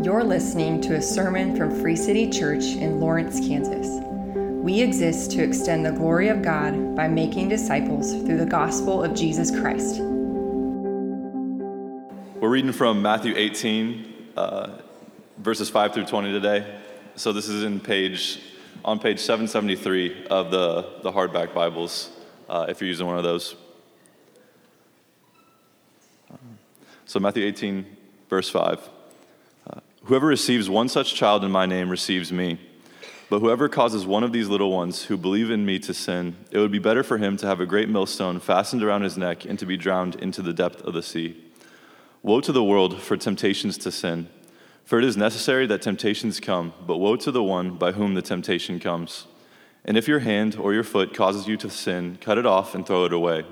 You're listening to a sermon from Free City Church in Lawrence, Kansas. We exist to extend the glory of God by making disciples through the gospel of Jesus Christ. We're reading from Matthew 18, uh, verses 5 through 20 today. So this is in page on page 773 of the, the hardback Bibles, uh, if you're using one of those. So Matthew 18, verse 5. Whoever receives one such child in my name receives me. But whoever causes one of these little ones who believe in me to sin, it would be better for him to have a great millstone fastened around his neck and to be drowned into the depth of the sea. Woe to the world for temptations to sin. For it is necessary that temptations come, but woe to the one by whom the temptation comes. And if your hand or your foot causes you to sin, cut it off and throw it away.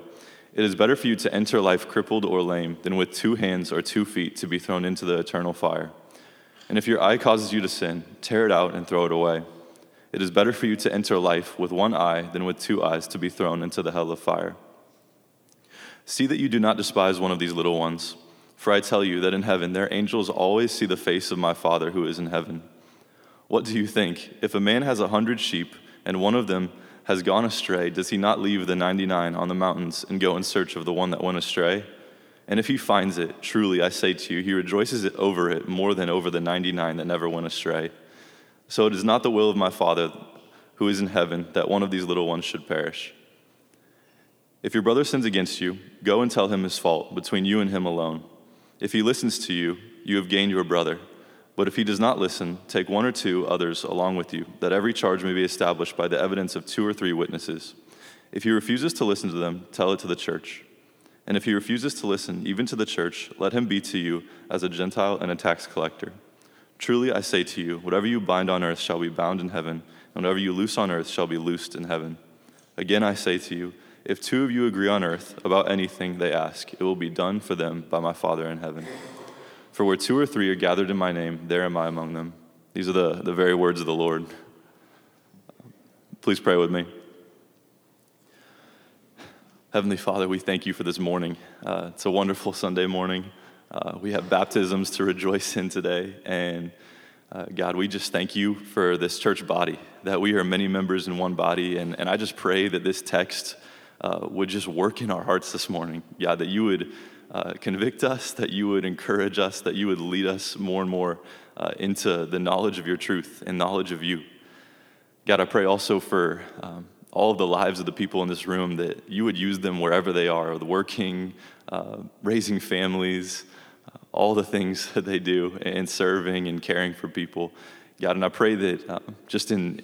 It is better for you to enter life crippled or lame than with two hands or two feet to be thrown into the eternal fire. And if your eye causes you to sin, tear it out and throw it away. It is better for you to enter life with one eye than with two eyes to be thrown into the hell of fire. See that you do not despise one of these little ones. For I tell you that in heaven their angels always see the face of my Father who is in heaven. What do you think? If a man has a hundred sheep and one of them has gone astray, does he not leave the 99 on the mountains and go in search of the one that went astray? And if he finds it, truly I say to you, he rejoices over it more than over the 99 that never went astray. So it is not the will of my Father who is in heaven that one of these little ones should perish. If your brother sins against you, go and tell him his fault between you and him alone. If he listens to you, you have gained your brother. But if he does not listen, take one or two others along with you, that every charge may be established by the evidence of two or three witnesses. If he refuses to listen to them, tell it to the church. And if he refuses to listen, even to the church, let him be to you as a Gentile and a tax collector. Truly I say to you, whatever you bind on earth shall be bound in heaven, and whatever you loose on earth shall be loosed in heaven. Again I say to you, if two of you agree on earth about anything they ask, it will be done for them by my Father in heaven. For where two or three are gathered in my name, there am I among them. These are the, the very words of the Lord. Please pray with me. Heavenly Father, we thank you for this morning. Uh, it's a wonderful Sunday morning. Uh, we have baptisms to rejoice in today. And uh, God, we just thank you for this church body, that we are many members in one body. And, and I just pray that this text uh, would just work in our hearts this morning. God, that you would uh, convict us, that you would encourage us, that you would lead us more and more uh, into the knowledge of your truth and knowledge of you. God, I pray also for um, all of the lives of the people in this room that you would use them wherever they are, working, uh, raising families, uh, all the things that they do, and serving and caring for people. God, and I pray that uh, just in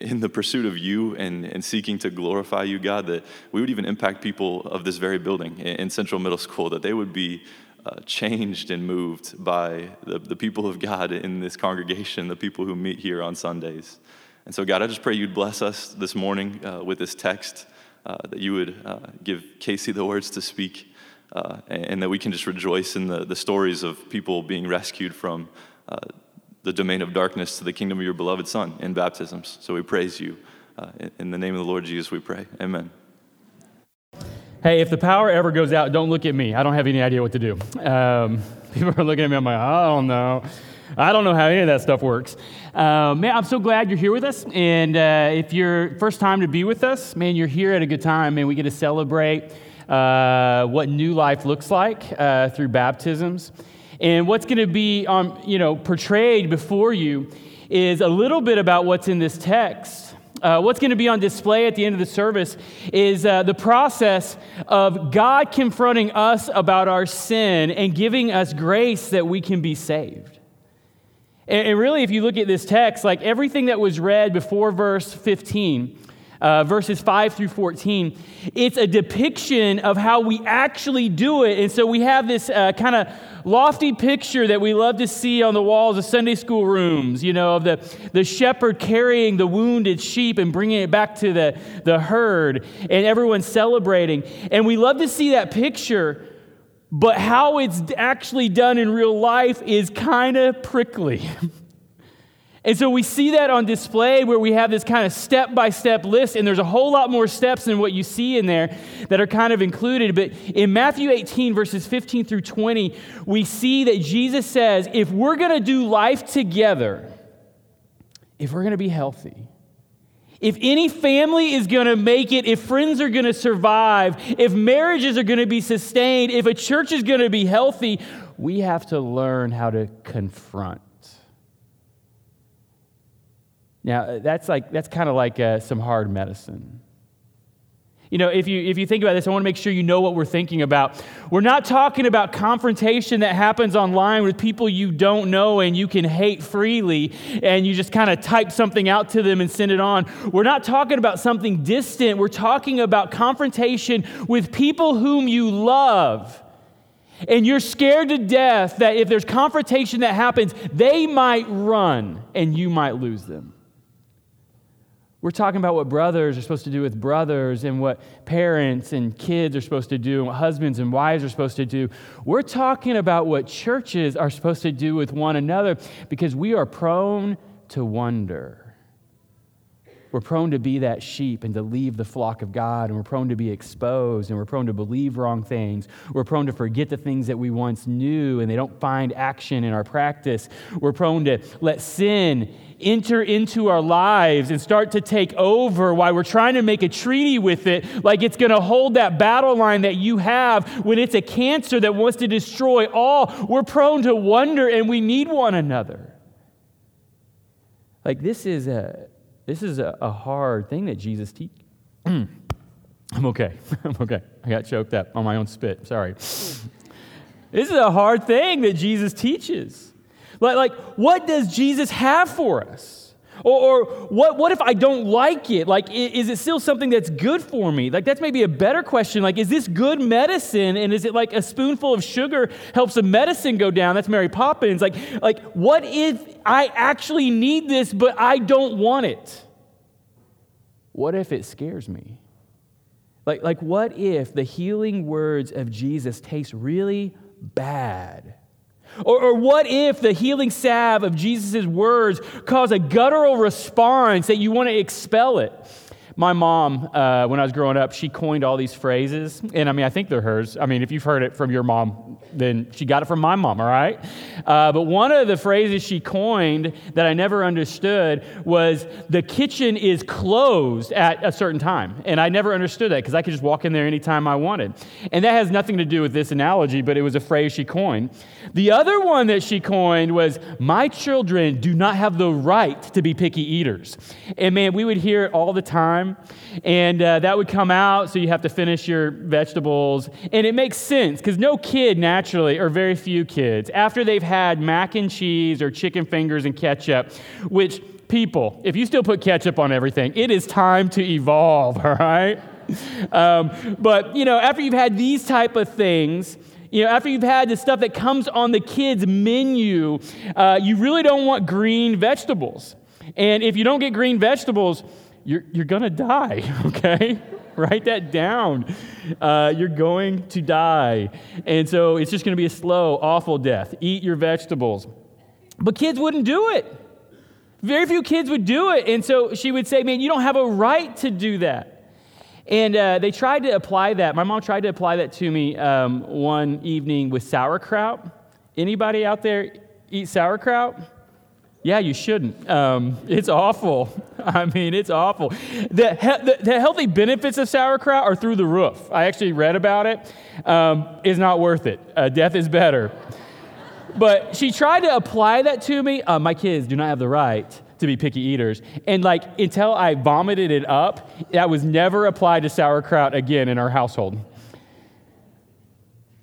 in the pursuit of you and, and seeking to glorify you, God, that we would even impact people of this very building in, in Central Middle School, that they would be uh, changed and moved by the, the people of God in this congregation, the people who meet here on Sundays. And so, God, I just pray you'd bless us this morning uh, with this text, uh, that you would uh, give Casey the words to speak, uh, and, that we can just rejoice in the, the stories of people being rescued from uh, the domain of darkness to the kingdom of your beloved Son in baptisms. So we praise you. Uh, in, in the name of the Lord Jesus, we pray. Amen. Hey, if the power ever goes out, don't look at me. I don't have any idea what to do. Um, people are looking at me. I'm like, I don't know. I don't know how any of that stuff works. Uh, man, I'm so glad you're here with us. And uh, if you're first time to be with us, man, you're here at a good time. Man, we get to celebrate uh, what new life looks like uh, through baptisms. And what's going to be um, you know, portrayed before you is a little bit about what's in this text. Uh, what's going to be on display at the end of the service is uh, the process of God confronting us about our sin and giving us grace that we can be saved. And, really, if you look at this text, like everything that was read before verse 15, uh, verses 5 through 14, it's a depiction of how we actually do it. And so we have this uh, kind of lofty picture that we love to see on the walls of Sunday school rooms, you know, of the, the shepherd carrying the wounded sheep and bringing it back to the, the herd, and everyone celebrating. And we love to see that picture, but how it's actually done in real life is kind of prickly. And so we see that on display where we have this kind of step by step list, and there's a whole lot more steps than what you see in there that are kind of included. But in Matthew 18, verses 15 through 20, we see that Jesus says if we're going to do life together, if we're going to be healthy, if any family is going to make it, if friends are going to survive, if marriages are going to be sustained, if a church is going to be healthy, we have to learn how to confront. Now, that's like that's kind of like uh, some hard medicine. You know, if you, if you think about this, I want to make sure you know what we're thinking about. We're not talking about confrontation that happens online with people you don't know and you can hate freely and you just kind of type something out to them and send it on. We're not talking about something distant. We're talking about confrontation with people whom you love. And you're scared to death that if there's confrontation that happens, they might run and you might lose them. We're talking about what brothers are supposed to do with brothers and what parents and kids are supposed to do and what husbands and wives are supposed to do. We're talking about what churches are supposed to do with one another because we are prone to wonder. We're prone to be that sheep and to leave the flock of God, and we're prone to be exposed, and we're prone to believe wrong things. We're prone to forget the things that we once knew, and they don't find action in our practice. We're prone to let sin enter into our lives and start to take over while we're trying to make a treaty with it, like it's going to hold that battle line that you have when it's a cancer that wants to destroy all. We're prone to wonder, and we need one another. Like, this is a this is a, a hard thing that Jesus teaches. I'm okay. I'm okay. I got choked up on my own spit. Sorry. This is a hard thing that Jesus teaches. Like, like what does Jesus have for us? Or, or, what, what if I don't like it? Like, is it still something that's good for me? Like, that's maybe a better question. Like, is this good medicine? And is it like a spoonful of sugar helps the medicine go down? That's Mary Poppins. Like, like what if I actually need this, but I don't want it? What if it scares me? Like, like what if the healing words of Jesus taste really bad? Or, or what if the healing salve of Jesus' words cause a guttural response that you want to expel it? My mom, uh, when I was growing up, she coined all these phrases. And I mean, I think they're hers. I mean, if you've heard it from your mom, then she got it from my mom, all right? Uh, but one of the phrases she coined that I never understood was the kitchen is closed at a certain time. And I never understood that because I could just walk in there anytime I wanted. And that has nothing to do with this analogy, but it was a phrase she coined. The other one that she coined was, My children do not have the right to be picky eaters. And man, we would hear it all the time and uh, that would come out, so you have to finish your vegetables. And it makes sense because no kid naturally, or very few kids, after they've had mac and cheese or chicken fingers and ketchup, which people, if you still put ketchup on everything, it is time to evolve, all right? Um, but, you know, after you've had these type of things, you know, after you've had the stuff that comes on the kids' menu, uh, you really don't want green vegetables. And if you don't get green vegetables, you're, you're going to die, okay? Write that down. Uh, you're going to die. And so it's just going to be a slow, awful death. Eat your vegetables. But kids wouldn't do it. Very few kids would do it. And so she would say, Man, you don't have a right to do that. And uh, they tried to apply that. My mom tried to apply that to me um, one evening with sauerkraut. Anybody out there eat sauerkraut? Yeah, you shouldn't. Um, it's awful. I mean, it's awful. The, he- the, the, healthy benefits of sauerkraut are through the roof. I actually read about it. Um, it's not worth it. Uh, death is better. but she tried to apply that to me. Uh, my kids do not have the right to be picky eaters. And like until I vomited it up, that was never applied to sauerkraut again in our household.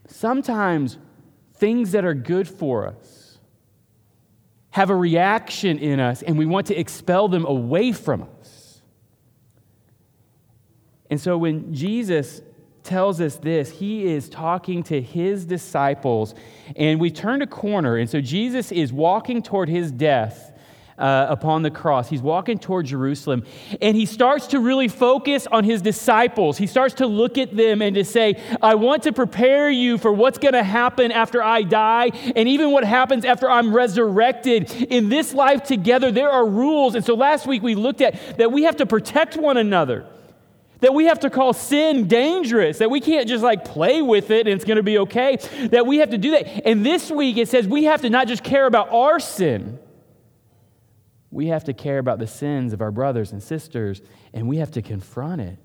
Sometimes things that are good for us have a reaction in us and we want to expel them away from us. And so when Jesus tells us this, he is talking to his disciples, and we turned a corner. And so Jesus is walking toward his death uh, upon the cross. He's walking toward Jerusalem, and he starts to really focus on his disciples. He starts to look at them and to say, I want to prepare you for what's going to happen after I die, and even what happens after I'm resurrected. In this life together, there are rules. And so last week we looked at that we have to protect one another. That we have to call sin dangerous, that we can't just like play with it and it's going to be okay, that we have to do that. And this week it says we have to not just care about our sin, we have to care about the sins of our brothers and sisters, and we have to confront it.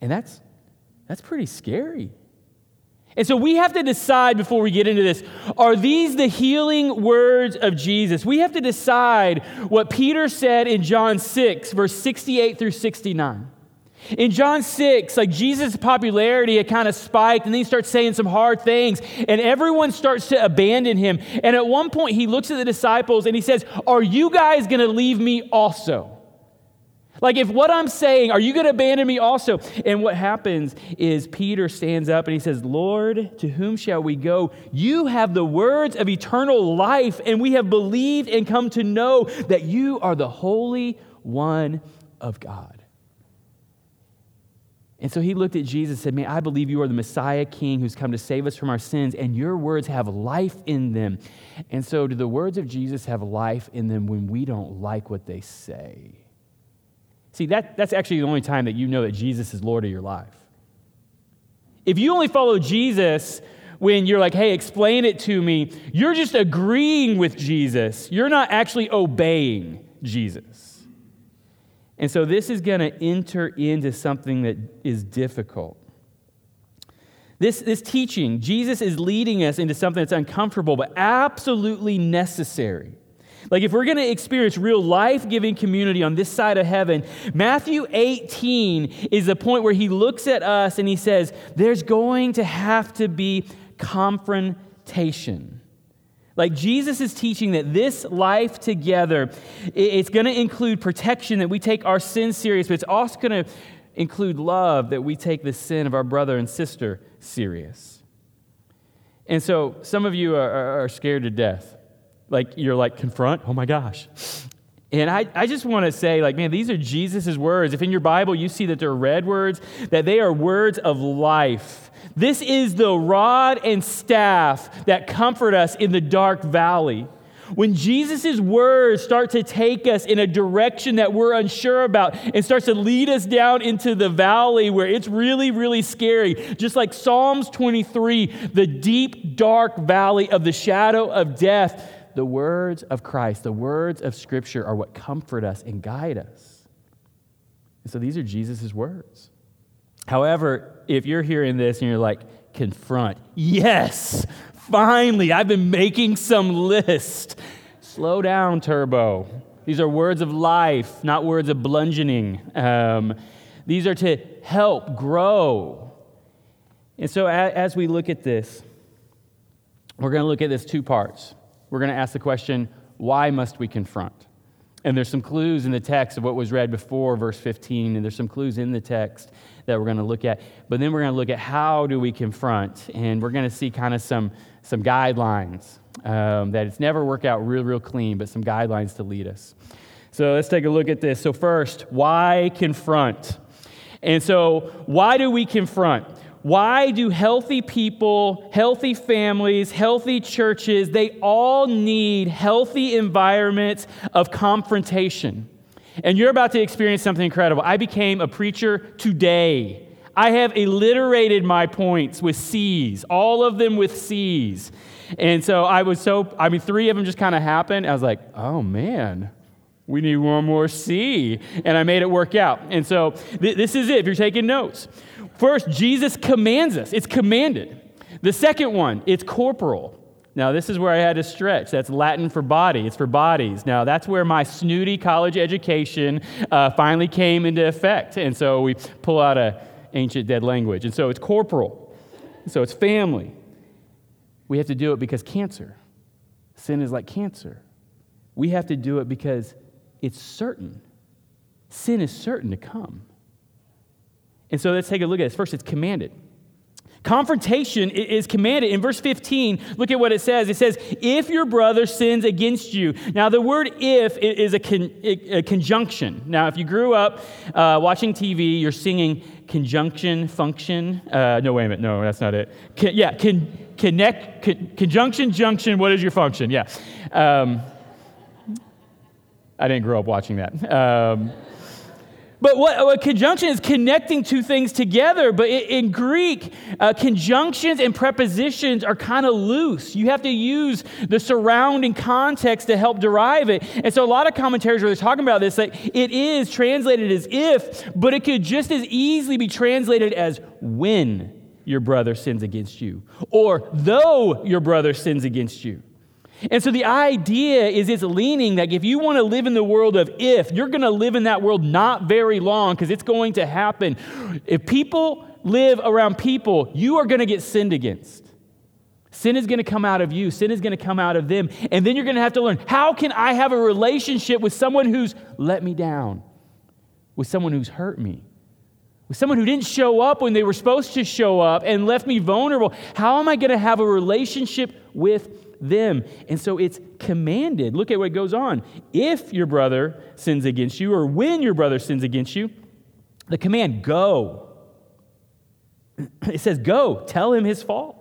And that's, that's pretty scary. And so we have to decide before we get into this are these the healing words of Jesus? We have to decide what Peter said in John 6, verse 68 through 69. In John 6, like Jesus' popularity had kind of spiked, and then he starts saying some hard things, and everyone starts to abandon him. And at one point, he looks at the disciples and he says, Are you guys going to leave me also? Like, if what I'm saying, are you going to abandon me also? And what happens is Peter stands up and he says, Lord, to whom shall we go? You have the words of eternal life, and we have believed and come to know that you are the Holy One of God. And so he looked at Jesus and said, Man, I believe you are the Messiah King who's come to save us from our sins, and your words have life in them. And so, do the words of Jesus have life in them when we don't like what they say? See, that, that's actually the only time that you know that Jesus is Lord of your life. If you only follow Jesus when you're like, hey, explain it to me, you're just agreeing with Jesus. You're not actually obeying Jesus. And so this is going to enter into something that is difficult. This, this teaching, Jesus is leading us into something that's uncomfortable, but absolutely necessary. Like, if we're going to experience real life giving community on this side of heaven, Matthew 18 is the point where he looks at us and he says, There's going to have to be confrontation. Like Jesus is teaching that this life together, it's going to include protection, that we take our sin serious, but it's also going to include love, that we take the sin of our brother and sister serious. And so some of you are, are scared to death. Like you're like, confront? Oh my gosh. And I, I just want to say, like, man, these are Jesus' words. If in your Bible you see that they're red words, that they are words of life. This is the rod and staff that comfort us in the dark valley. When Jesus' words start to take us in a direction that we're unsure about and starts to lead us down into the valley where it's really, really scary, just like Psalms 23, the deep, dark valley of the shadow of death, the words of Christ, the words of Scripture are what comfort us and guide us. And so these are Jesus' words. However, if you're hearing this and you're like, confront, yes, finally, I've been making some list. Slow down, Turbo. These are words of life, not words of bludgeoning. Um, these are to help grow. And so, as we look at this, we're going to look at this two parts we're going to ask the question why must we confront? And there's some clues in the text of what was read before verse 15, and there's some clues in the text that we're going to look at. But then we're going to look at how do we confront, and we're going to see kind of some, some guidelines um, that it's never work out real, real clean, but some guidelines to lead us. So let's take a look at this. So, first, why confront? And so, why do we confront? why do healthy people, healthy families, healthy churches, they all need healthy environments of confrontation? And you're about to experience something incredible. I became a preacher today. I have alliterated my points with C's, all of them with C's. And so I was so, I mean, three of them just kind of happened. I was like, oh man, we need one more C. And I made it work out. And so th- this is it if you're taking notes. First, Jesus commands us, it's commanded. The second one, it's corporal. Now, this is where I had to stretch. That's Latin for body. It's for bodies. Now, that's where my snooty college education uh, finally came into effect. And so we pull out a ancient dead language. And so it's corporal. So it's family. We have to do it because cancer. Sin is like cancer. We have to do it because it's certain. Sin is certain to come. And so let's take a look at this. First, it's commanded. Confrontation is commanded. In verse 15, look at what it says. It says, If your brother sins against you. Now, the word if is a, con- a conjunction. Now, if you grew up uh, watching TV, you're singing conjunction, function. Uh, no, wait a minute. No, that's not it. Con- yeah, con- connect, con- conjunction, junction. What is your function? Yeah. Um, I didn't grow up watching that. Um, but what, what, conjunction is connecting two things together. But in, Greek, uh, conjunctions and prepositions are kind of loose. You have to use the surrounding context to help derive it. And so a lot of commentaries are talking about this that it is translated as if, but it could just as easily be translated as when your brother sins against you, or though your brother sins against you. And so the idea is it's leaning that if you want to live in the world of if, you're going to live in that world not very long because it's going to happen. If people live around people, you are going to get sinned against. Sin is going to come out of you, sin is going to come out of them. And then you're going to have to learn how can I have a relationship with someone who's let me down, with someone who's hurt me? With someone who didn't show up when they were supposed to show up and left me vulnerable, how am I going to have a relationship with them. And so it's commanded. Look at what goes on. If your brother sins against you, or when your brother sins against you, the command, go. It says, go, tell him his fault.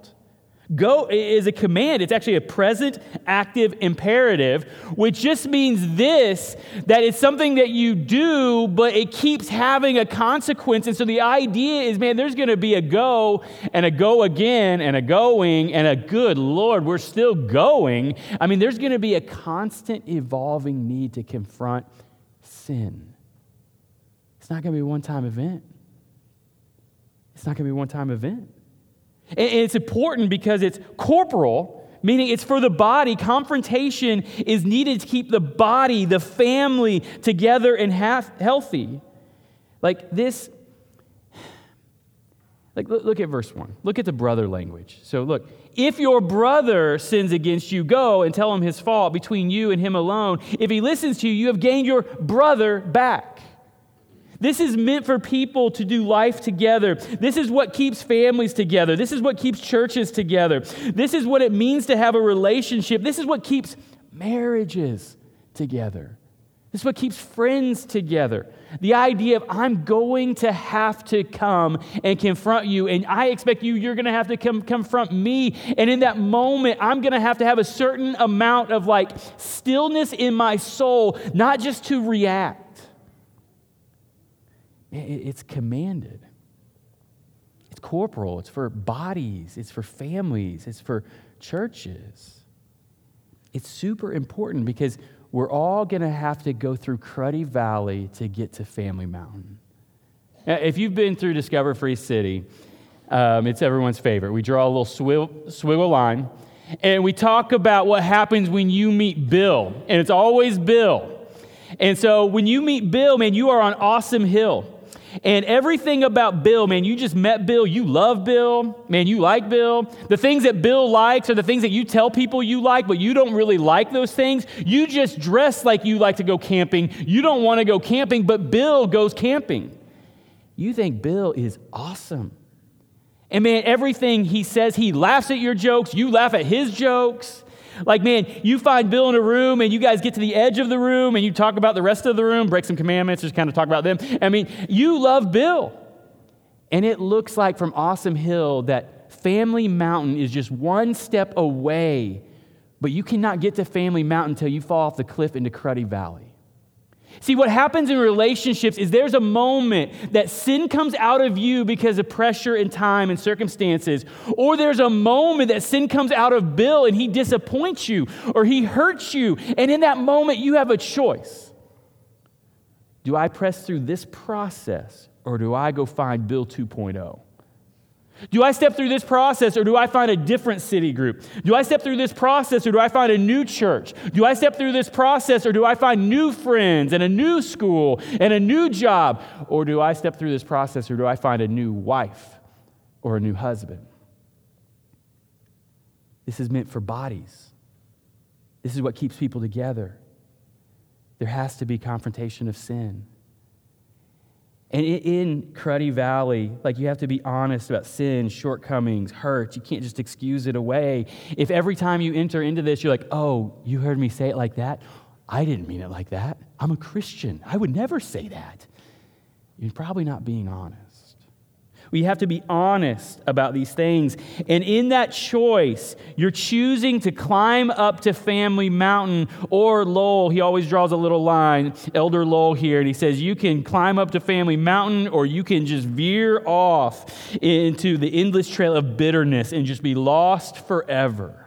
Go is a command. It's actually a present active imperative, which just means this that it's something that you do, but it keeps having a consequence. And so the idea is man, there's going to be a go and a go again and a going and a good Lord, we're still going. I mean, there's going to be a constant evolving need to confront sin. It's not going to be a one time event. It's not going to be a one time event. And it's important because it's corporal, meaning it's for the body. Confrontation is needed to keep the body, the family together and healthy. Like this, like look at verse 1. Look at the brother language. So look, if your brother sins against you, go and tell him his fault between you and him alone. If he listens to you, you have gained your brother back. This is meant for people to do life together. This is what keeps families together. This is what keeps churches together. This is what it means to have a relationship. This is what keeps marriages together. This is what keeps friends together. The idea of I'm going to have to come and confront you, and I expect you, you're going to have to come confront me. And in that moment, I'm going to have to have a certain amount of like stillness in my soul, not just to react it's commanded. It's corporal, it's for bodies, it's for families, it's for churches. It's super important because we're all going to have to go through Cruddy Valley to get to Family Mountain. If you've been through Discover Free City, um, it's everyone's favorite. We draw a little swiggle, swiggle line and we talk about what happens when you meet Bill, and it's always Bill. And so when you meet Bill, man, you are on awesome hill. And everything about Bill, man, you just met Bill, you love Bill, man, you like Bill. The things that Bill likes are the things that you tell people you like, but you don't really like those things. You just dress like you like to go camping. You don't want to go camping, but Bill goes camping. You think Bill is awesome. And man, everything he says, he laughs at your jokes, you laugh at his jokes. Like, man, you find Bill in a room and you guys get to the edge of the room and you talk about the rest of the room, break some commandments, just kind of talk about them. I mean, you love Bill. And it looks like from Awesome Hill that Family Mountain is just one step away, but you cannot get to Family Mountain until you fall off the cliff into Cruddy Valley. See, what happens in relationships is there's a moment that sin comes out of you because of pressure and time and circumstances. Or there's a moment that sin comes out of Bill and he disappoints you or he hurts you. And in that moment, you have a choice. Do I press through this process or do I go find Bill 2.0? Do I step through this process or do I find a different city group? Do I step through this process or do I find a new church? Do I step through this process or do I find new friends and a new school and a new job? Or do I step through this process or do I find a new wife or a new husband? This is meant for bodies. This is what keeps people together. There has to be confrontation of sin. And in Cruddy Valley, like you have to be honest about sin, shortcomings, hurts. You can't just excuse it away. If every time you enter into this, you're like, oh, you heard me say it like that? I didn't mean it like that. I'm a Christian. I would never say that. You're probably not being honest. We have to be honest about these things. And in that choice, you're choosing to climb up to Family Mountain or Lowell. He always draws a little line, Elder Lowell here, and he says, You can climb up to Family Mountain or you can just veer off into the endless trail of bitterness and just be lost forever.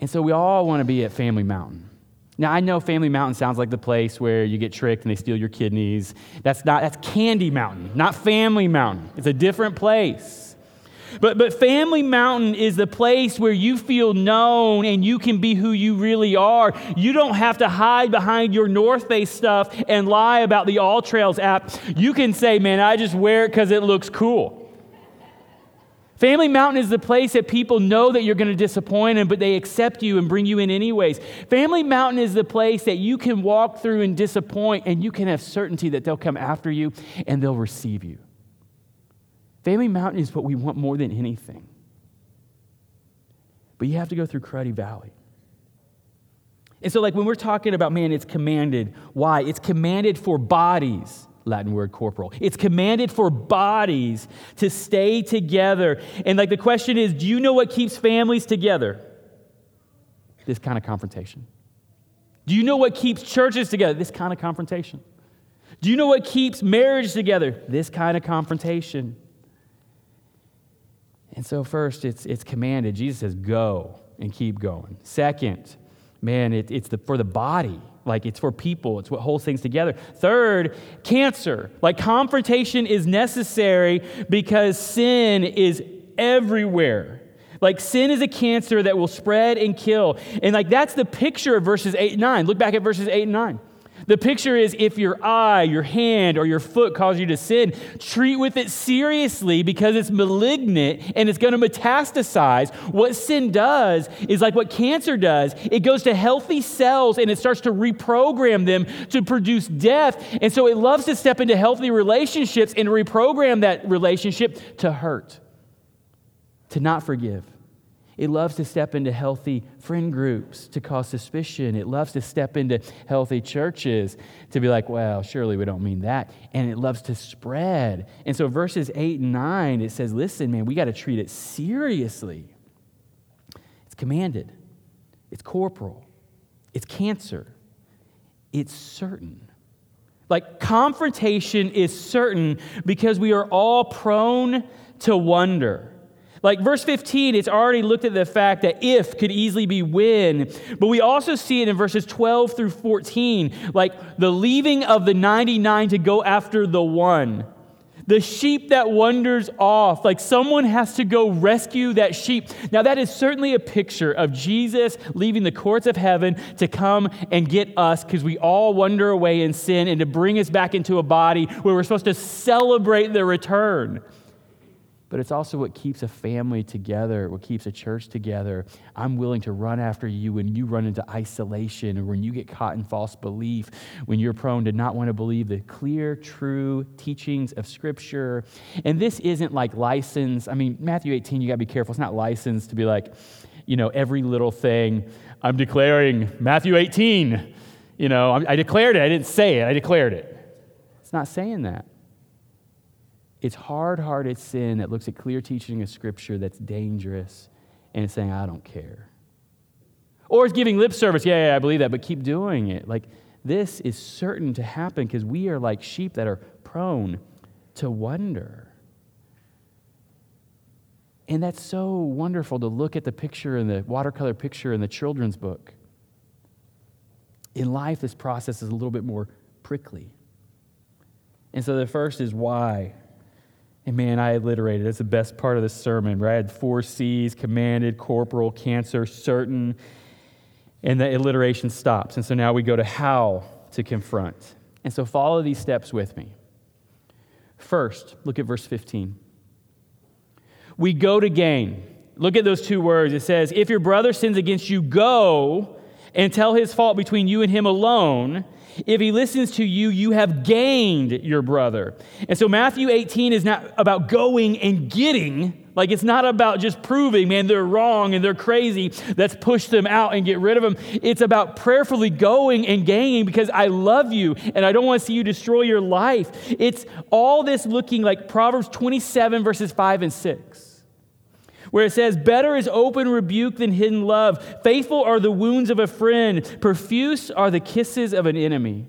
And so we all want to be at Family Mountain. Now, I know Family Mountain sounds like the place where you get tricked and they steal your kidneys. That's not, that's Candy Mountain, not Family Mountain. It's a different place. But, but Family Mountain is the place where you feel known and you can be who you really are. You don't have to hide behind your North Face stuff and lie about the All Trails app. You can say, man, I just wear it because it looks cool. Family Mountain is the place that people know that you're going to disappoint them, but they accept you and bring you in anyways. Family Mountain is the place that you can walk through and disappoint, and you can have certainty that they'll come after you and they'll receive you. Family Mountain is what we want more than anything. But you have to go through Cruddy Valley. And so, like when we're talking about, man, it's commanded. Why? It's commanded for bodies. Latin word corporal. It's commanded for bodies to stay together. And like the question is, do you know what keeps families together? This kind of confrontation. Do you know what keeps churches together? This kind of confrontation. Do you know what keeps marriage together? This kind of confrontation. And so, first, it's, it's commanded. Jesus says, go and keep going. Second, man, it, it's the, for the body. Like it's for people, it's what holds things together. Third, cancer. Like confrontation is necessary because sin is everywhere. Like sin is a cancer that will spread and kill. And like that's the picture of verses 8 and 9. Look back at verses 8 and 9. The picture is if your eye, your hand, or your foot cause you to sin, treat with it seriously because it's malignant and it's going to metastasize. What sin does is like what cancer does it goes to healthy cells and it starts to reprogram them to produce death. And so it loves to step into healthy relationships and reprogram that relationship to hurt, to not forgive it loves to step into healthy friend groups to cause suspicion. It loves to step into healthy churches to be like, well, surely we don't mean that. And it loves to spread. And so, verses 8 and 9, it says, listen, man, we got to treat it seriously. It's commanded, it's corporal, it's cancer, it's certain. Like, confrontation is certain because we are all prone to wonder. Like verse 15, it's already looked at the fact that if could easily be when, but we also see it in verses 12 through 14, like the leaving of the 99 to go after the one. The sheep that wanders off, like someone has to go rescue that sheep. Now, that is certainly a picture of Jesus leaving the courts of heaven to come and get us because we all wander away in sin and to bring us back into a body where we're supposed to celebrate the return but it's also what keeps a family together, what keeps a church together. I'm willing to run after you when you run into isolation or when you get caught in false belief, when you're prone to not want to believe the clear, true teachings of Scripture. And this isn't like license. I mean, Matthew 18, you got to be careful. It's not license to be like, you know, every little thing. I'm declaring Matthew 18. You know, I declared it. I didn't say it, I declared it. It's not saying that. It's hard hearted sin that looks at clear teaching of Scripture that's dangerous and it's saying, I don't care. Or it's giving lip service. Yeah, yeah, I believe that, but keep doing it. Like, this is certain to happen because we are like sheep that are prone to wonder. And that's so wonderful to look at the picture in the watercolor picture in the children's book. In life, this process is a little bit more prickly. And so the first is why. And man, I alliterated. That's the best part of the sermon, where I had four C's commanded, corporal, cancer, certain. And the alliteration stops. And so now we go to how to confront. And so follow these steps with me. First, look at verse 15. We go to gain. Look at those two words. It says, If your brother sins against you, go and tell his fault between you and him alone. If he listens to you, you have gained your brother. And so Matthew 18 is not about going and getting. Like it's not about just proving, man, they're wrong and they're crazy. Let's push them out and get rid of them. It's about prayerfully going and gaining because I love you and I don't want to see you destroy your life. It's all this looking like Proverbs 27, verses 5 and 6 where it says, Better is open rebuke than hidden love. Faithful are the wounds of a friend, profuse are the kisses of an enemy.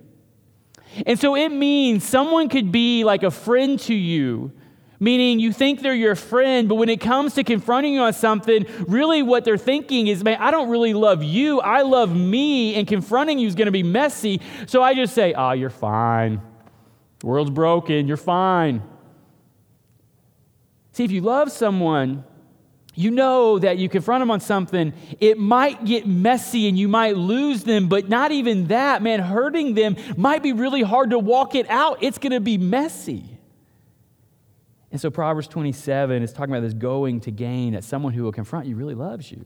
And so it means someone could be like a friend to you, meaning you think they're your friend, but when it comes to confronting you on something, really what they're thinking is, man, I don't really love you. I love me, and confronting you is going to be messy. So I just say, oh, you're fine. The world's broken. You're fine. See, if you love someone, you know that you confront them on something, it might get messy and you might lose them, but not even that, man, hurting them might be really hard to walk it out. It's going to be messy. And so Proverbs 27 is talking about this going to gain that someone who will confront you really loves you.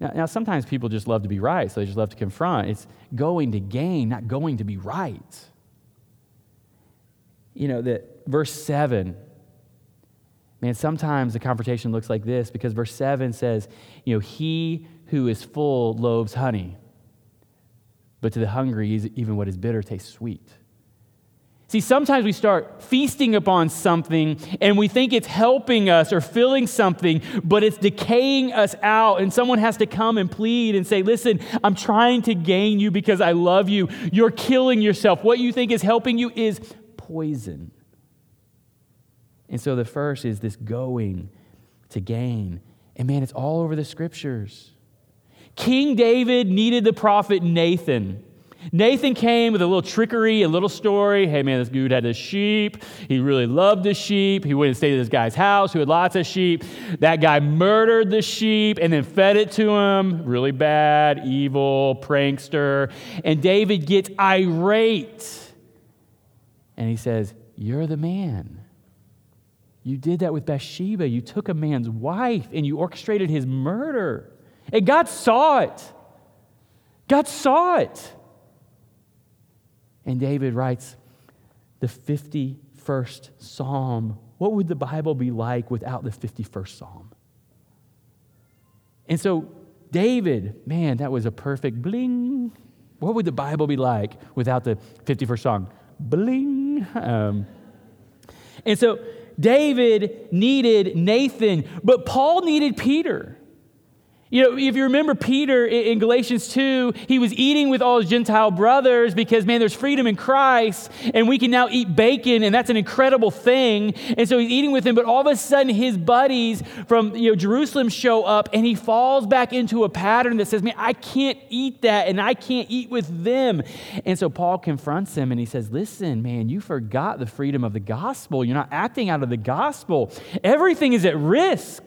Now, now, sometimes people just love to be right, so they just love to confront. It's going to gain, not going to be right. You know, that verse 7 Man, sometimes the confrontation looks like this because verse 7 says, you know, he who is full loaves honey, but to the hungry, even what is bitter tastes sweet. See, sometimes we start feasting upon something and we think it's helping us or filling something, but it's decaying us out. And someone has to come and plead and say, Listen, I'm trying to gain you because I love you. You're killing yourself. What you think is helping you is poison. And so the first is this going to gain. And man, it's all over the scriptures. King David needed the prophet Nathan. Nathan came with a little trickery, a little story. Hey, man, this dude had a sheep. He really loved the sheep. He went and stayed at this guy's house who had lots of sheep. That guy murdered the sheep and then fed it to him. Really bad, evil, prankster. And David gets irate. And he says, You're the man. You did that with Bathsheba. You took a man's wife and you orchestrated his murder. And God saw it. God saw it. And David writes the 51st Psalm. What would the Bible be like without the 51st Psalm? And so, David, man, that was a perfect bling. What would the Bible be like without the 51st Psalm? Bling. Um, and so, David needed Nathan, but Paul needed Peter. You know, if you remember Peter in Galatians 2, he was eating with all his Gentile brothers because, man, there's freedom in Christ, and we can now eat bacon, and that's an incredible thing. And so he's eating with them, but all of a sudden his buddies from you know, Jerusalem show up, and he falls back into a pattern that says, man, I can't eat that, and I can't eat with them. And so Paul confronts him, and he says, listen, man, you forgot the freedom of the gospel. You're not acting out of the gospel. Everything is at risk.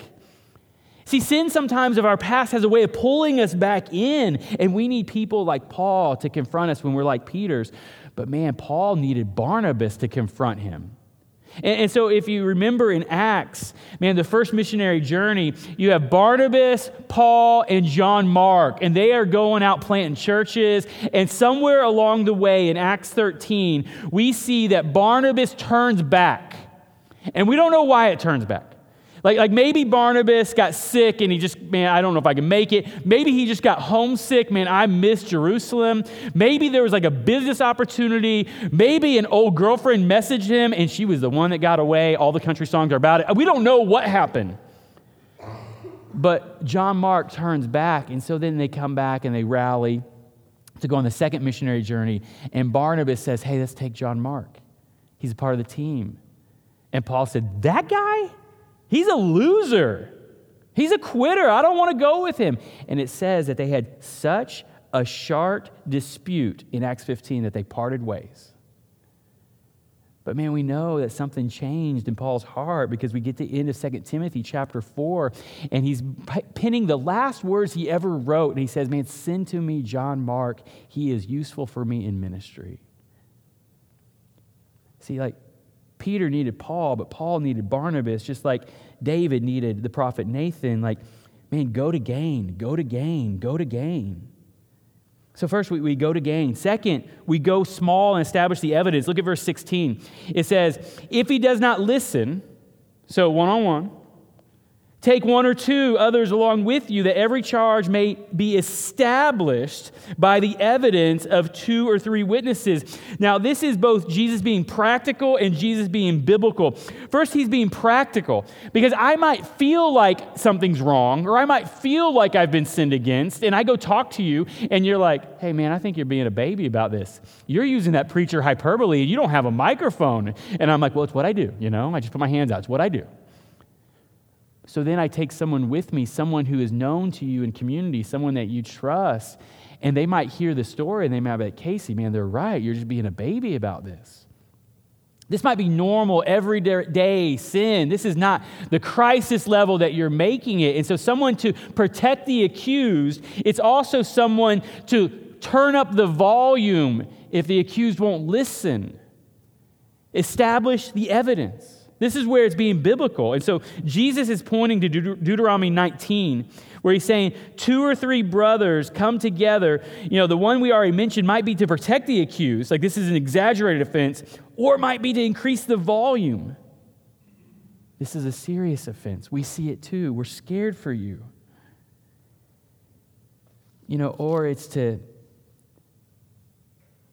See, sin sometimes of our past has a way of pulling us back in, and we need people like Paul to confront us when we're like Peter's. But man, Paul needed Barnabas to confront him. And, and, so, if you remember in Acts, man, the first missionary journey, you have Barnabas, Paul, and John Mark, and they are going out planting churches. And somewhere along the way in Acts 13, we see that Barnabas turns back. And we don't know why it turns back. Like, like maybe Barnabas got sick and he just, man, I don't know if I can make it. Maybe he just got homesick, man, I miss Jerusalem. Maybe there was like a business opportunity. Maybe an old girlfriend messaged him and she was the one that got away. All the country songs are about it. We don't know what happened. But John Mark turns back, and so then they come back and they rally to go on the second missionary journey. And Barnabas says, Hey, let's take John Mark. He's a part of the team. And Paul said, That guy? He's a loser. He's a quitter. I don't want to go with him. And it says that they had such a sharp dispute in Acts 15 that they parted ways. But man, we know that something changed in Paul's heart because we get to the end of 2 Timothy chapter 4, and he's penning the last words he ever wrote. And he says, Man, send to me John Mark. He is useful for me in ministry. See, like Peter needed Paul, but Paul needed Barnabas, just like David needed the prophet Nathan. Like, man, go to gain, go to gain, go to gain. So, first, we, we go to gain. Second, we go small and establish the evidence. Look at verse 16. It says, If he does not listen, so one on one, Take one or two others along with you, that every charge may be established by the evidence of two or three witnesses. Now, this is both Jesus being practical and Jesus being biblical. First, he's being practical because I might feel like something's wrong, or I might feel like I've been sinned against, and I go talk to you, and you're like, hey, man, I think you're being a baby about this. You're using that preacher hyperbole, and you don't have a microphone. And I'm like, well, it's what I do, you know? I just put my hands out, it's what I do. So then I take someone with me, someone who is known to you in community, someone that you trust, and they might hear the story and they might be like, Casey, man, they're right. You're just being a baby about this. This might be normal, everyday sin. This is not the crisis level that you're making it. And so, someone to protect the accused, it's also someone to turn up the volume if the accused won't listen. Establish the evidence. This is where it's being biblical. And so Jesus is pointing to Deut- Deuteronomy 19, where he's saying, two or three brothers come together. You know, the one we already mentioned might be to protect the accused, like this is an exaggerated offense, or it might be to increase the volume. This is a serious offense. We see it too. We're scared for you. You know, or it's to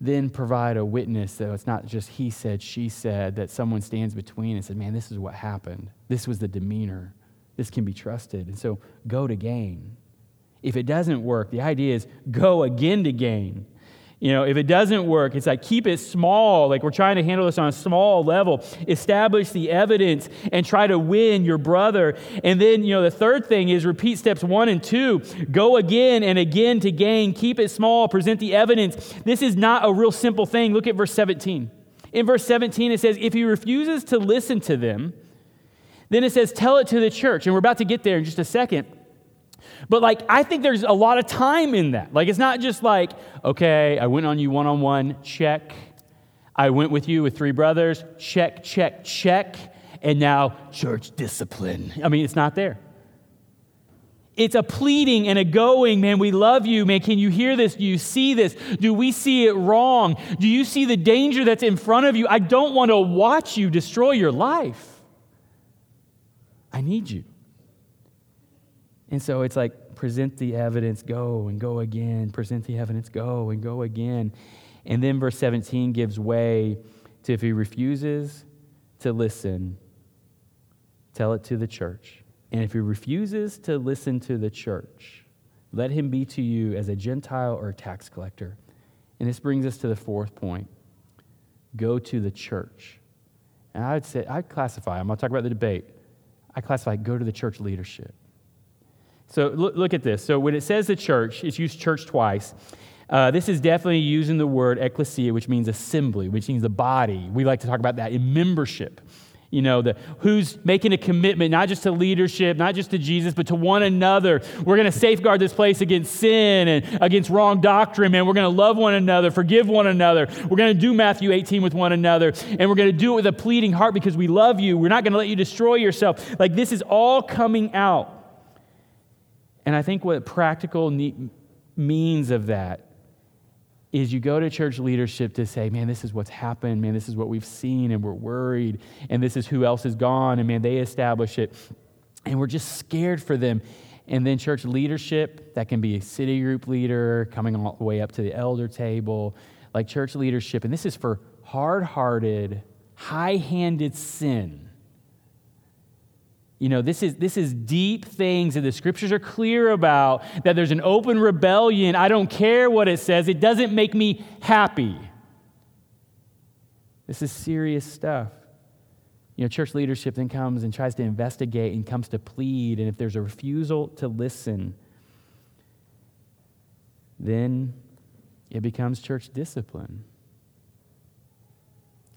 then provide a witness so it's not just he said, she said, that someone stands between and said, man, this is what happened. This was the demeanor. This can be trusted. And so go to gain. If it doesn't work, the idea is go again to gain. You know, if it doesn't work, it's like keep it small. Like we're trying to handle this on a small level. Establish the evidence and try to win your brother. And then, you know, the third thing is repeat steps one and two. Go again and again to gain. Keep it small. Present the evidence. This is not a real simple thing. Look at verse 17. In verse 17, it says, If he refuses to listen to them, then it says, Tell it to the church. And we're about to get there in just a second. But like, I think there's a lot of time in that. Like, it's not just like, okay, I went on you one on one, check. I went with you with three brothers, check, check, check. And now church discipline. I mean, it's not there. It's a pleading and a going, man, we love you, man. Can you hear this? Do you see this? Do we see it wrong? Do you see the danger that's in front of you? I don't want to watch you destroy your life. I need you. And so it's like present the evidence, go and go again, present the evidence, go and go again. And then verse 17 gives way to if he refuses to listen, tell it to the church. And if he refuses to listen to the church, let him be to you as a Gentile or a tax collector. And this brings us to the fourth point go to the church. And I would say, I'd classify, I'm going to talk about the debate. I classify go to the church leadership. So look, look at this. So when it says the church, it's used church twice. Uh, this is definitely using the word ecclesia, which means assembly, which means the body. We like to talk about that in membership. You know, the, who's making a commitment, not just to leadership, not just to Jesus, but to one another. We're going to safeguard this place against sin and against wrong doctrine, man. We're going to love one another, forgive one another. We're going to do Matthew 18 with one another, and we're going to do it with a pleading heart because we love you. We're not going to let you destroy yourself. Like, this is all coming out. And I think what practical ne- means of that is you go to church leadership to say, man, this is what's happened, man, this is what we've seen, and we're worried, and this is who else is gone, and man, they establish it. And we're just scared for them. And then church leadership, that can be a city group leader coming all the way up to the elder table, like church leadership. And this is for hard hearted, high handed sin you know, this is, this is deep things that the scriptures are clear about, that there's an open rebellion. I don't care what it says, it doesn't make me happy. This is serious stuff. You know, church leadership then comes and tries to investigate and comes to plead, and if there's a refusal to listen, then it becomes church discipline.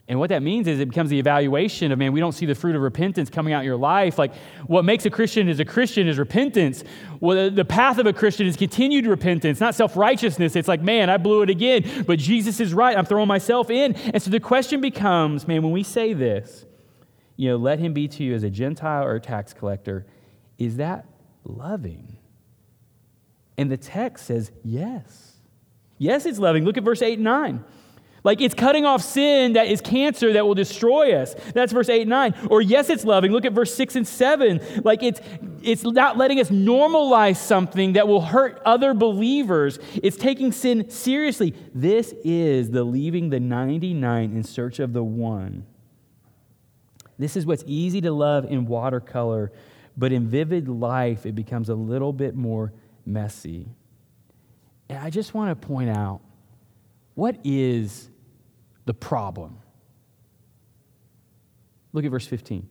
And what that means is it becomes the evaluation of, man, we don't see the fruit of repentance coming out in your life. Like, what makes a Christian is a Christian is repentance. Well, the path of a Christian is continued repentance, not self righteousness. It's like, man, I blew it again, but Jesus is right. I'm throwing myself in. And so the question becomes, man, when we say this, you know, let him be to you as a Gentile or a tax collector, is that loving? And the text says, yes. Yes, it's loving. Look at verse 8 and 9. Like it's cutting off sin that is cancer that will destroy us. That's verse 8 and 9. Or yes, it's loving. Look at verse 6 and 7. Like it's it's not letting us normalize something that will hurt other believers. It's taking sin seriously. This is the leaving the 99 in search of the one. This is what's easy to love in watercolor, but in vivid life, it becomes a little bit more messy. And I just want to point out what is the problem? Look at verse 15.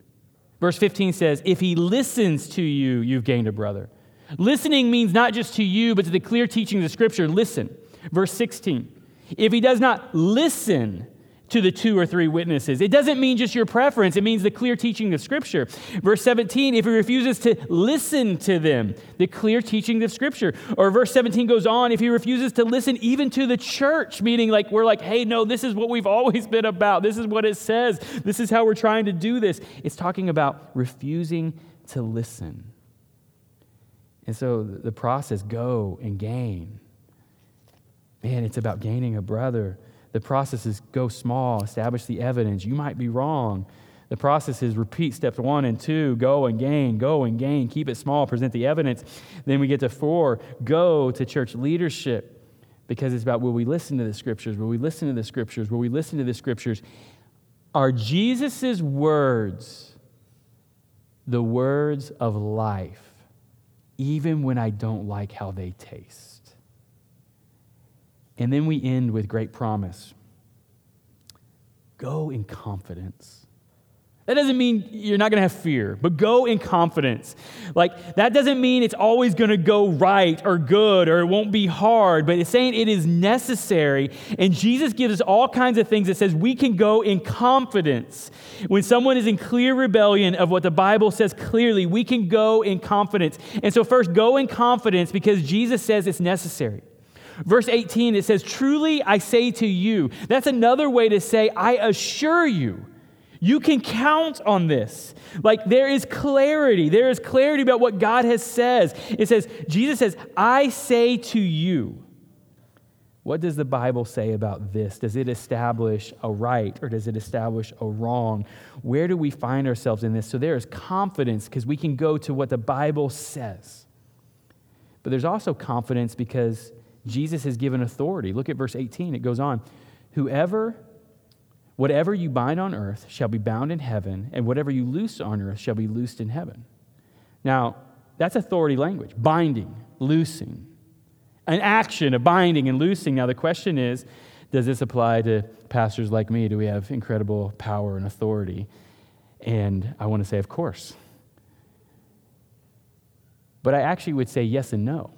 Verse 15 says, If he listens to you, you've gained a brother. Listening means not just to you, but to the clear teaching of scripture. Listen. Verse 16. If he does not listen, to the two or three witnesses. It doesn't mean just your preference, it means the clear teaching of Scripture. Verse 17, if he refuses to listen to them, the clear teaching of Scripture. Or verse 17 goes on, if he refuses to listen even to the church, meaning like we're like, hey, no, this is what we've always been about. This is what it says. This is how we're trying to do this. It's talking about refusing to listen. And so the process go and gain. Man, it's about gaining a brother. The process is go small, establish the evidence. You might be wrong. The process is repeat steps one and two go and gain, go and gain, keep it small, present the evidence. Then we get to four go to church leadership because it's about will we listen to the scriptures? Will we listen to the scriptures? Will we listen to the scriptures? Are Jesus' words the words of life, even when I don't like how they taste? And then we end with great promise go in confidence. That doesn't mean you're not going to have fear, but go in confidence. Like, that doesn't mean it's always going to go right or good or it won't be hard, but it's saying it is necessary. And Jesus gives us all kinds of things that says we can go in confidence. When someone is in clear rebellion of what the Bible says clearly, we can go in confidence. And so, first, go in confidence because Jesus says it's necessary. Verse 18, it says, Truly I say to you. That's another way to say, I assure you. You can count on this. Like there is clarity. There is clarity about what God has says. It says, Jesus says, I say to you. What does the Bible say about this? Does it establish a right or does it establish a wrong? Where do we find ourselves in this? So there is confidence because we can go to what the Bible says. But there's also confidence because Jesus has given authority. Look at verse 18. It goes on Whoever, whatever you bind on earth shall be bound in heaven, and whatever you loose on earth shall be loosed in heaven. Now, that's authority language binding, loosing, an action of binding and loosing. Now, the question is does this apply to pastors like me? Do we have incredible power and authority? And I want to say, of course. But I actually would say yes and no.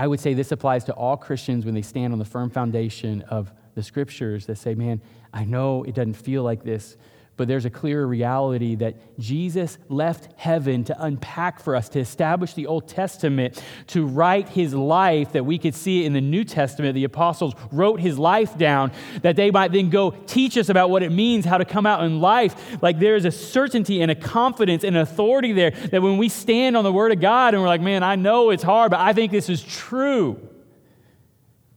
I would say this applies to all Christians when they stand on the firm foundation of the scriptures that say, man, I know it doesn't feel like this, but there's a clear reality that Jesus left heaven to unpack for us, to establish the Old Testament, to write his life that we could see it in the New Testament. The apostles wrote his life down that they might then go teach us about what it means, how to come out in life. Like there is a certainty and a confidence and authority there that when we stand on the Word of God and we're like, man, I know it's hard, but I think this is true.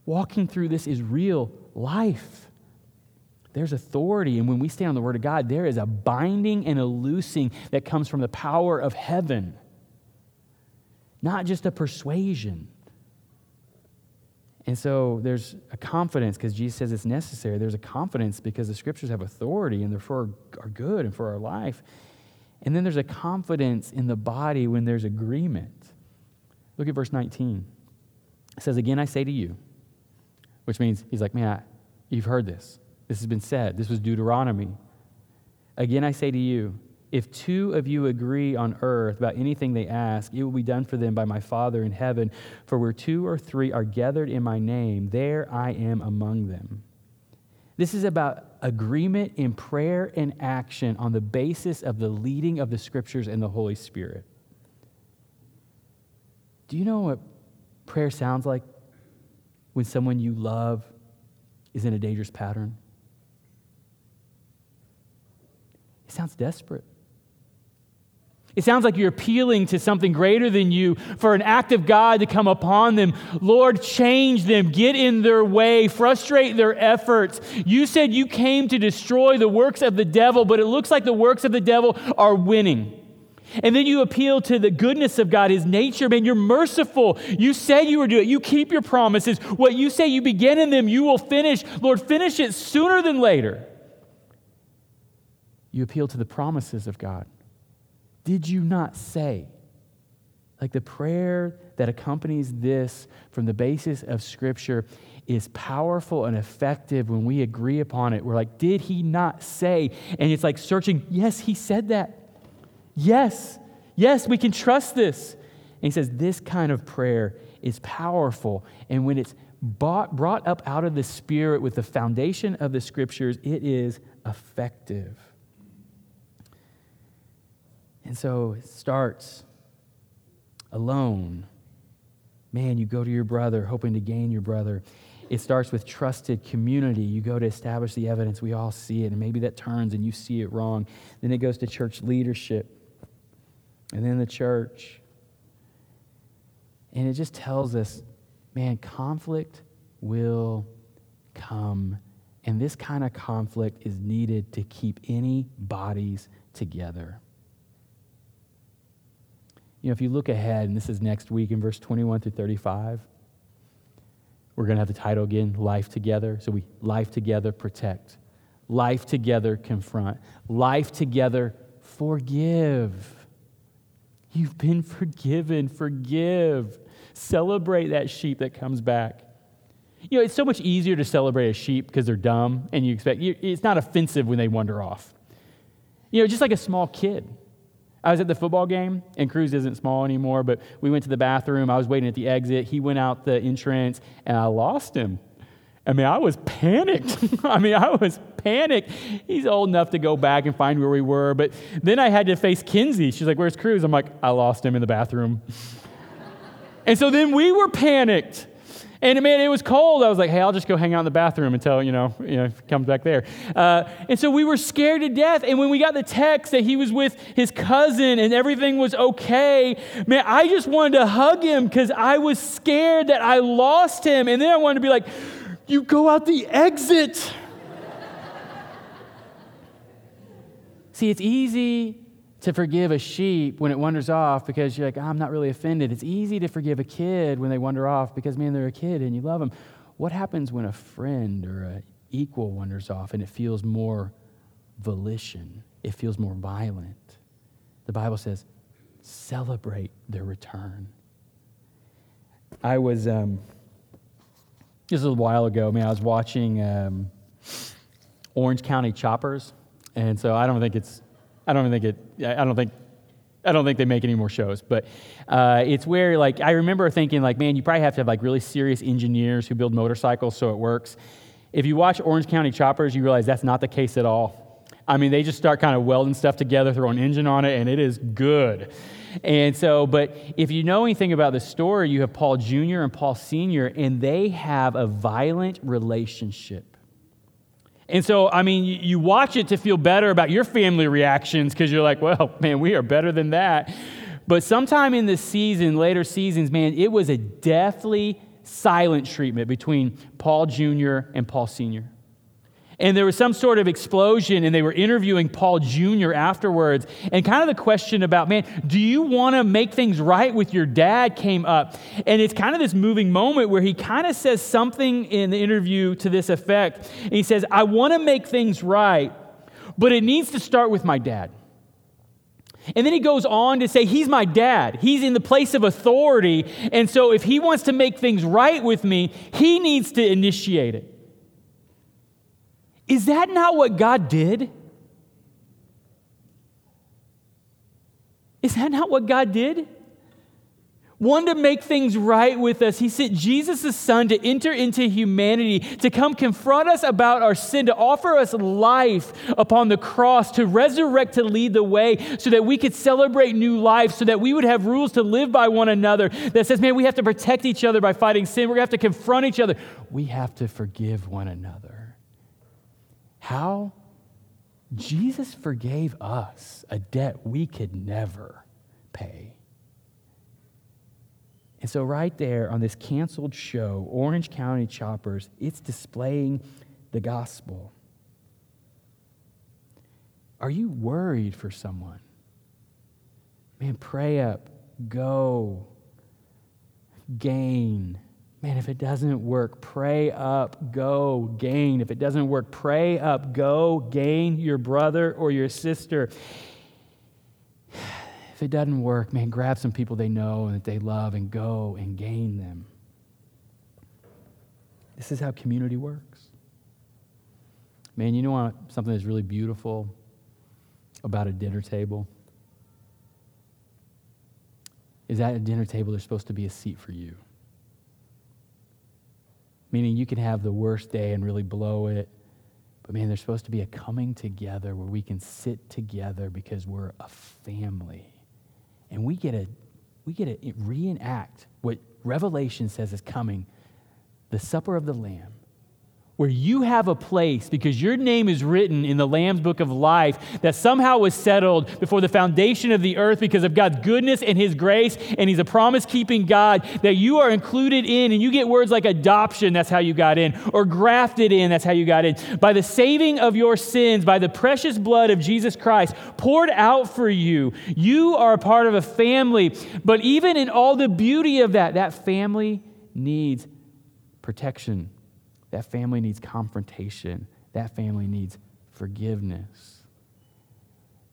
Walking through this is real life. There's authority. And when we stand on the Word of God, there is a binding and a loosing that comes from the power of heaven, not just a persuasion. And so there's a confidence because Jesus says it's necessary. There's a confidence because the scriptures have authority and therefore are good and for our life. And then there's a confidence in the body when there's agreement. Look at verse 19. It says, Again, I say to you, which means he's like, Man, I, you've heard this. This has been said. This was Deuteronomy. Again, I say to you, if two of you agree on earth about anything they ask, it will be done for them by my Father in heaven. For where two or three are gathered in my name, there I am among them. This is about agreement in prayer and action on the basis of the leading of the scriptures and the Holy Spirit. Do you know what prayer sounds like when someone you love is in a dangerous pattern? Sounds desperate. It sounds like you're appealing to something greater than you for an act of God to come upon them. Lord, change them, get in their way, frustrate their efforts. You said you came to destroy the works of the devil, but it looks like the works of the devil are winning. And then you appeal to the goodness of God, His nature. Man, you're merciful. You say you will doing it. You keep your promises. What you say you begin in them, you will finish. Lord, finish it sooner than later. You appeal to the promises of God. Did you not say? Like the prayer that accompanies this from the basis of Scripture is powerful and effective when we agree upon it. We're like, did he not say? And it's like searching, yes, he said that. Yes, yes, we can trust this. And he says, this kind of prayer is powerful. And when it's bought, brought up out of the Spirit with the foundation of the Scriptures, it is effective. And so it starts alone. Man, you go to your brother hoping to gain your brother. It starts with trusted community. You go to establish the evidence. We all see it. And maybe that turns and you see it wrong. Then it goes to church leadership. And then the church. And it just tells us man, conflict will come. And this kind of conflict is needed to keep any bodies together. You know, if you look ahead, and this is next week in verse 21 through 35, we're going to have the title again Life Together. So we life together, protect. Life together, confront. Life together, forgive. You've been forgiven. Forgive. Celebrate that sheep that comes back. You know, it's so much easier to celebrate a sheep because they're dumb and you expect, it's not offensive when they wander off. You know, just like a small kid. I was at the football game, and Cruz isn't small anymore, but we went to the bathroom. I was waiting at the exit. He went out the entrance, and I lost him. I mean, I was panicked. I mean, I was panicked. He's old enough to go back and find where we were. But then I had to face Kinsey. She's like, Where's Cruz? I'm like, I lost him in the bathroom. and so then we were panicked. And man, it was cold. I was like, hey, I'll just go hang out in the bathroom until, you know, you know, he comes back there. Uh, and so we were scared to death. And when we got the text that he was with his cousin and everything was okay, man, I just wanted to hug him because I was scared that I lost him. And then I wanted to be like, you go out the exit. See, it's easy to forgive a sheep when it wanders off because you're like, I'm not really offended. It's easy to forgive a kid when they wander off because, man, they're a kid and you love them. What happens when a friend or an equal wanders off and it feels more volition? It feels more violent. The Bible says, celebrate their return. I was, um, this was a while ago, man, I was watching um, Orange County Choppers. And so I don't think it's I don't think it. I don't think. I don't think they make any more shows, but uh, it's where like I remember thinking like, man, you probably have to have like really serious engineers who build motorcycles so it works. If you watch Orange County Choppers, you realize that's not the case at all. I mean, they just start kind of welding stuff together, throw an engine on it, and it is good. And so, but if you know anything about the story, you have Paul Jr. and Paul Sr., and they have a violent relationship. And so, I mean, you watch it to feel better about your family reactions because you're like, well, man, we are better than that. But sometime in the season, later seasons, man, it was a deathly silent treatment between Paul Jr. and Paul Sr. And there was some sort of explosion, and they were interviewing Paul Jr. afterwards. And kind of the question about, man, do you want to make things right with your dad came up. And it's kind of this moving moment where he kind of says something in the interview to this effect. And he says, I want to make things right, but it needs to start with my dad. And then he goes on to say, He's my dad. He's in the place of authority. And so if he wants to make things right with me, he needs to initiate it. Is that not what God did? Is that not what God did? One to make things right with us. He sent Jesus' Son to enter into humanity, to come confront us about our sin, to offer us life upon the cross, to resurrect, to lead the way, so that we could celebrate new life, so that we would have rules to live by one another that says, man, we have to protect each other by fighting sin. We're going to have to confront each other. We have to forgive one another. How? Jesus forgave us a debt we could never. pay. And so, right there on this canceled show, Orange County Choppers, it's displaying the gospel. Are you worried for someone? Man, pray up, go, gain. Man, if it doesn't work, pray up, go, gain. If it doesn't work, pray up, go, gain your brother or your sister. If it doesn't work, man, grab some people they know and that they love and go and gain them. This is how community works. Man, you know what? Something that's really beautiful about a dinner table is at a dinner table there's supposed to be a seat for you. Meaning you can have the worst day and really blow it, but man, there's supposed to be a coming together where we can sit together because we're a family. And we get to we get to reenact what Revelation says is coming, the supper of the Lamb where you have a place because your name is written in the Lamb's book of life that somehow was settled before the foundation of the earth because of God's goodness and His grace, and He's a promise keeping God that you are included in, and you get words like adoption, that's how you got in, or grafted in, that's how you got in. By the saving of your sins, by the precious blood of Jesus Christ poured out for you, you are a part of a family. But even in all the beauty of that, that family needs protection that family needs confrontation. That family needs forgiveness.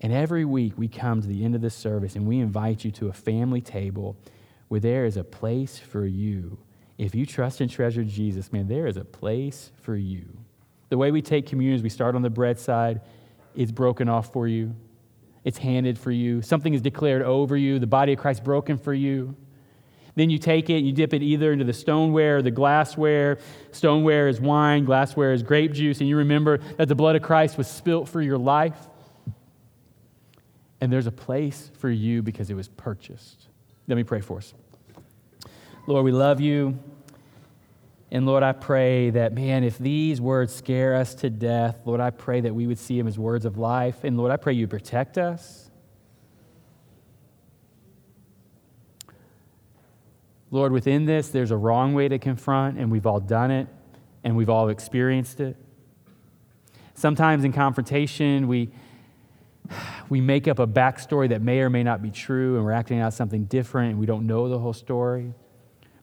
And every week we come to the end of this service and we invite you to a family table where there is a place for you. If you trust and treasure Jesus, man, there is a place for you. The way we take communion is we start on the bread side, it's broken off for you, it's handed for you, something is declared over you, the body of Christ broken for you. Then you take it, you dip it either into the stoneware or the glassware. Stoneware is wine, glassware is grape juice, and you remember that the blood of Christ was spilt for your life. And there's a place for you because it was purchased. Let me pray for us. Lord, we love you. And Lord, I pray that, man, if these words scare us to death, Lord, I pray that we would see them as words of life. And Lord, I pray you protect us. Lord, within this, there's a wrong way to confront, and we've all done it, and we've all experienced it. Sometimes in confrontation, we, we make up a backstory that may or may not be true, and we're acting out something different, and we don't know the whole story.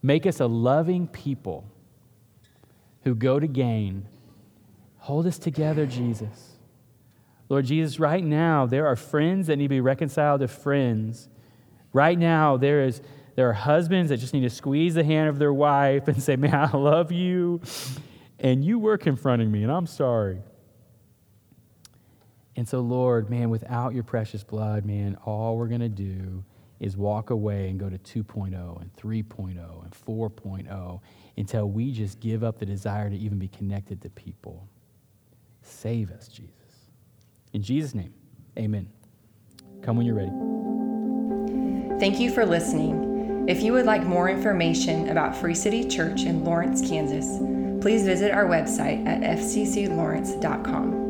Make us a loving people who go to gain. Hold us together, Jesus. Lord Jesus, right now, there are friends that need to be reconciled to friends. Right now, there is there are husbands that just need to squeeze the hand of their wife and say, Man, I love you. And you were confronting me, and I'm sorry. And so, Lord, man, without your precious blood, man, all we're going to do is walk away and go to 2.0 and 3.0 and 4.0 until we just give up the desire to even be connected to people. Save us, Jesus. In Jesus' name, amen. Come when you're ready. Thank you for listening. If you would like more information about Free City Church in Lawrence, Kansas, please visit our website at fcclawrence.com.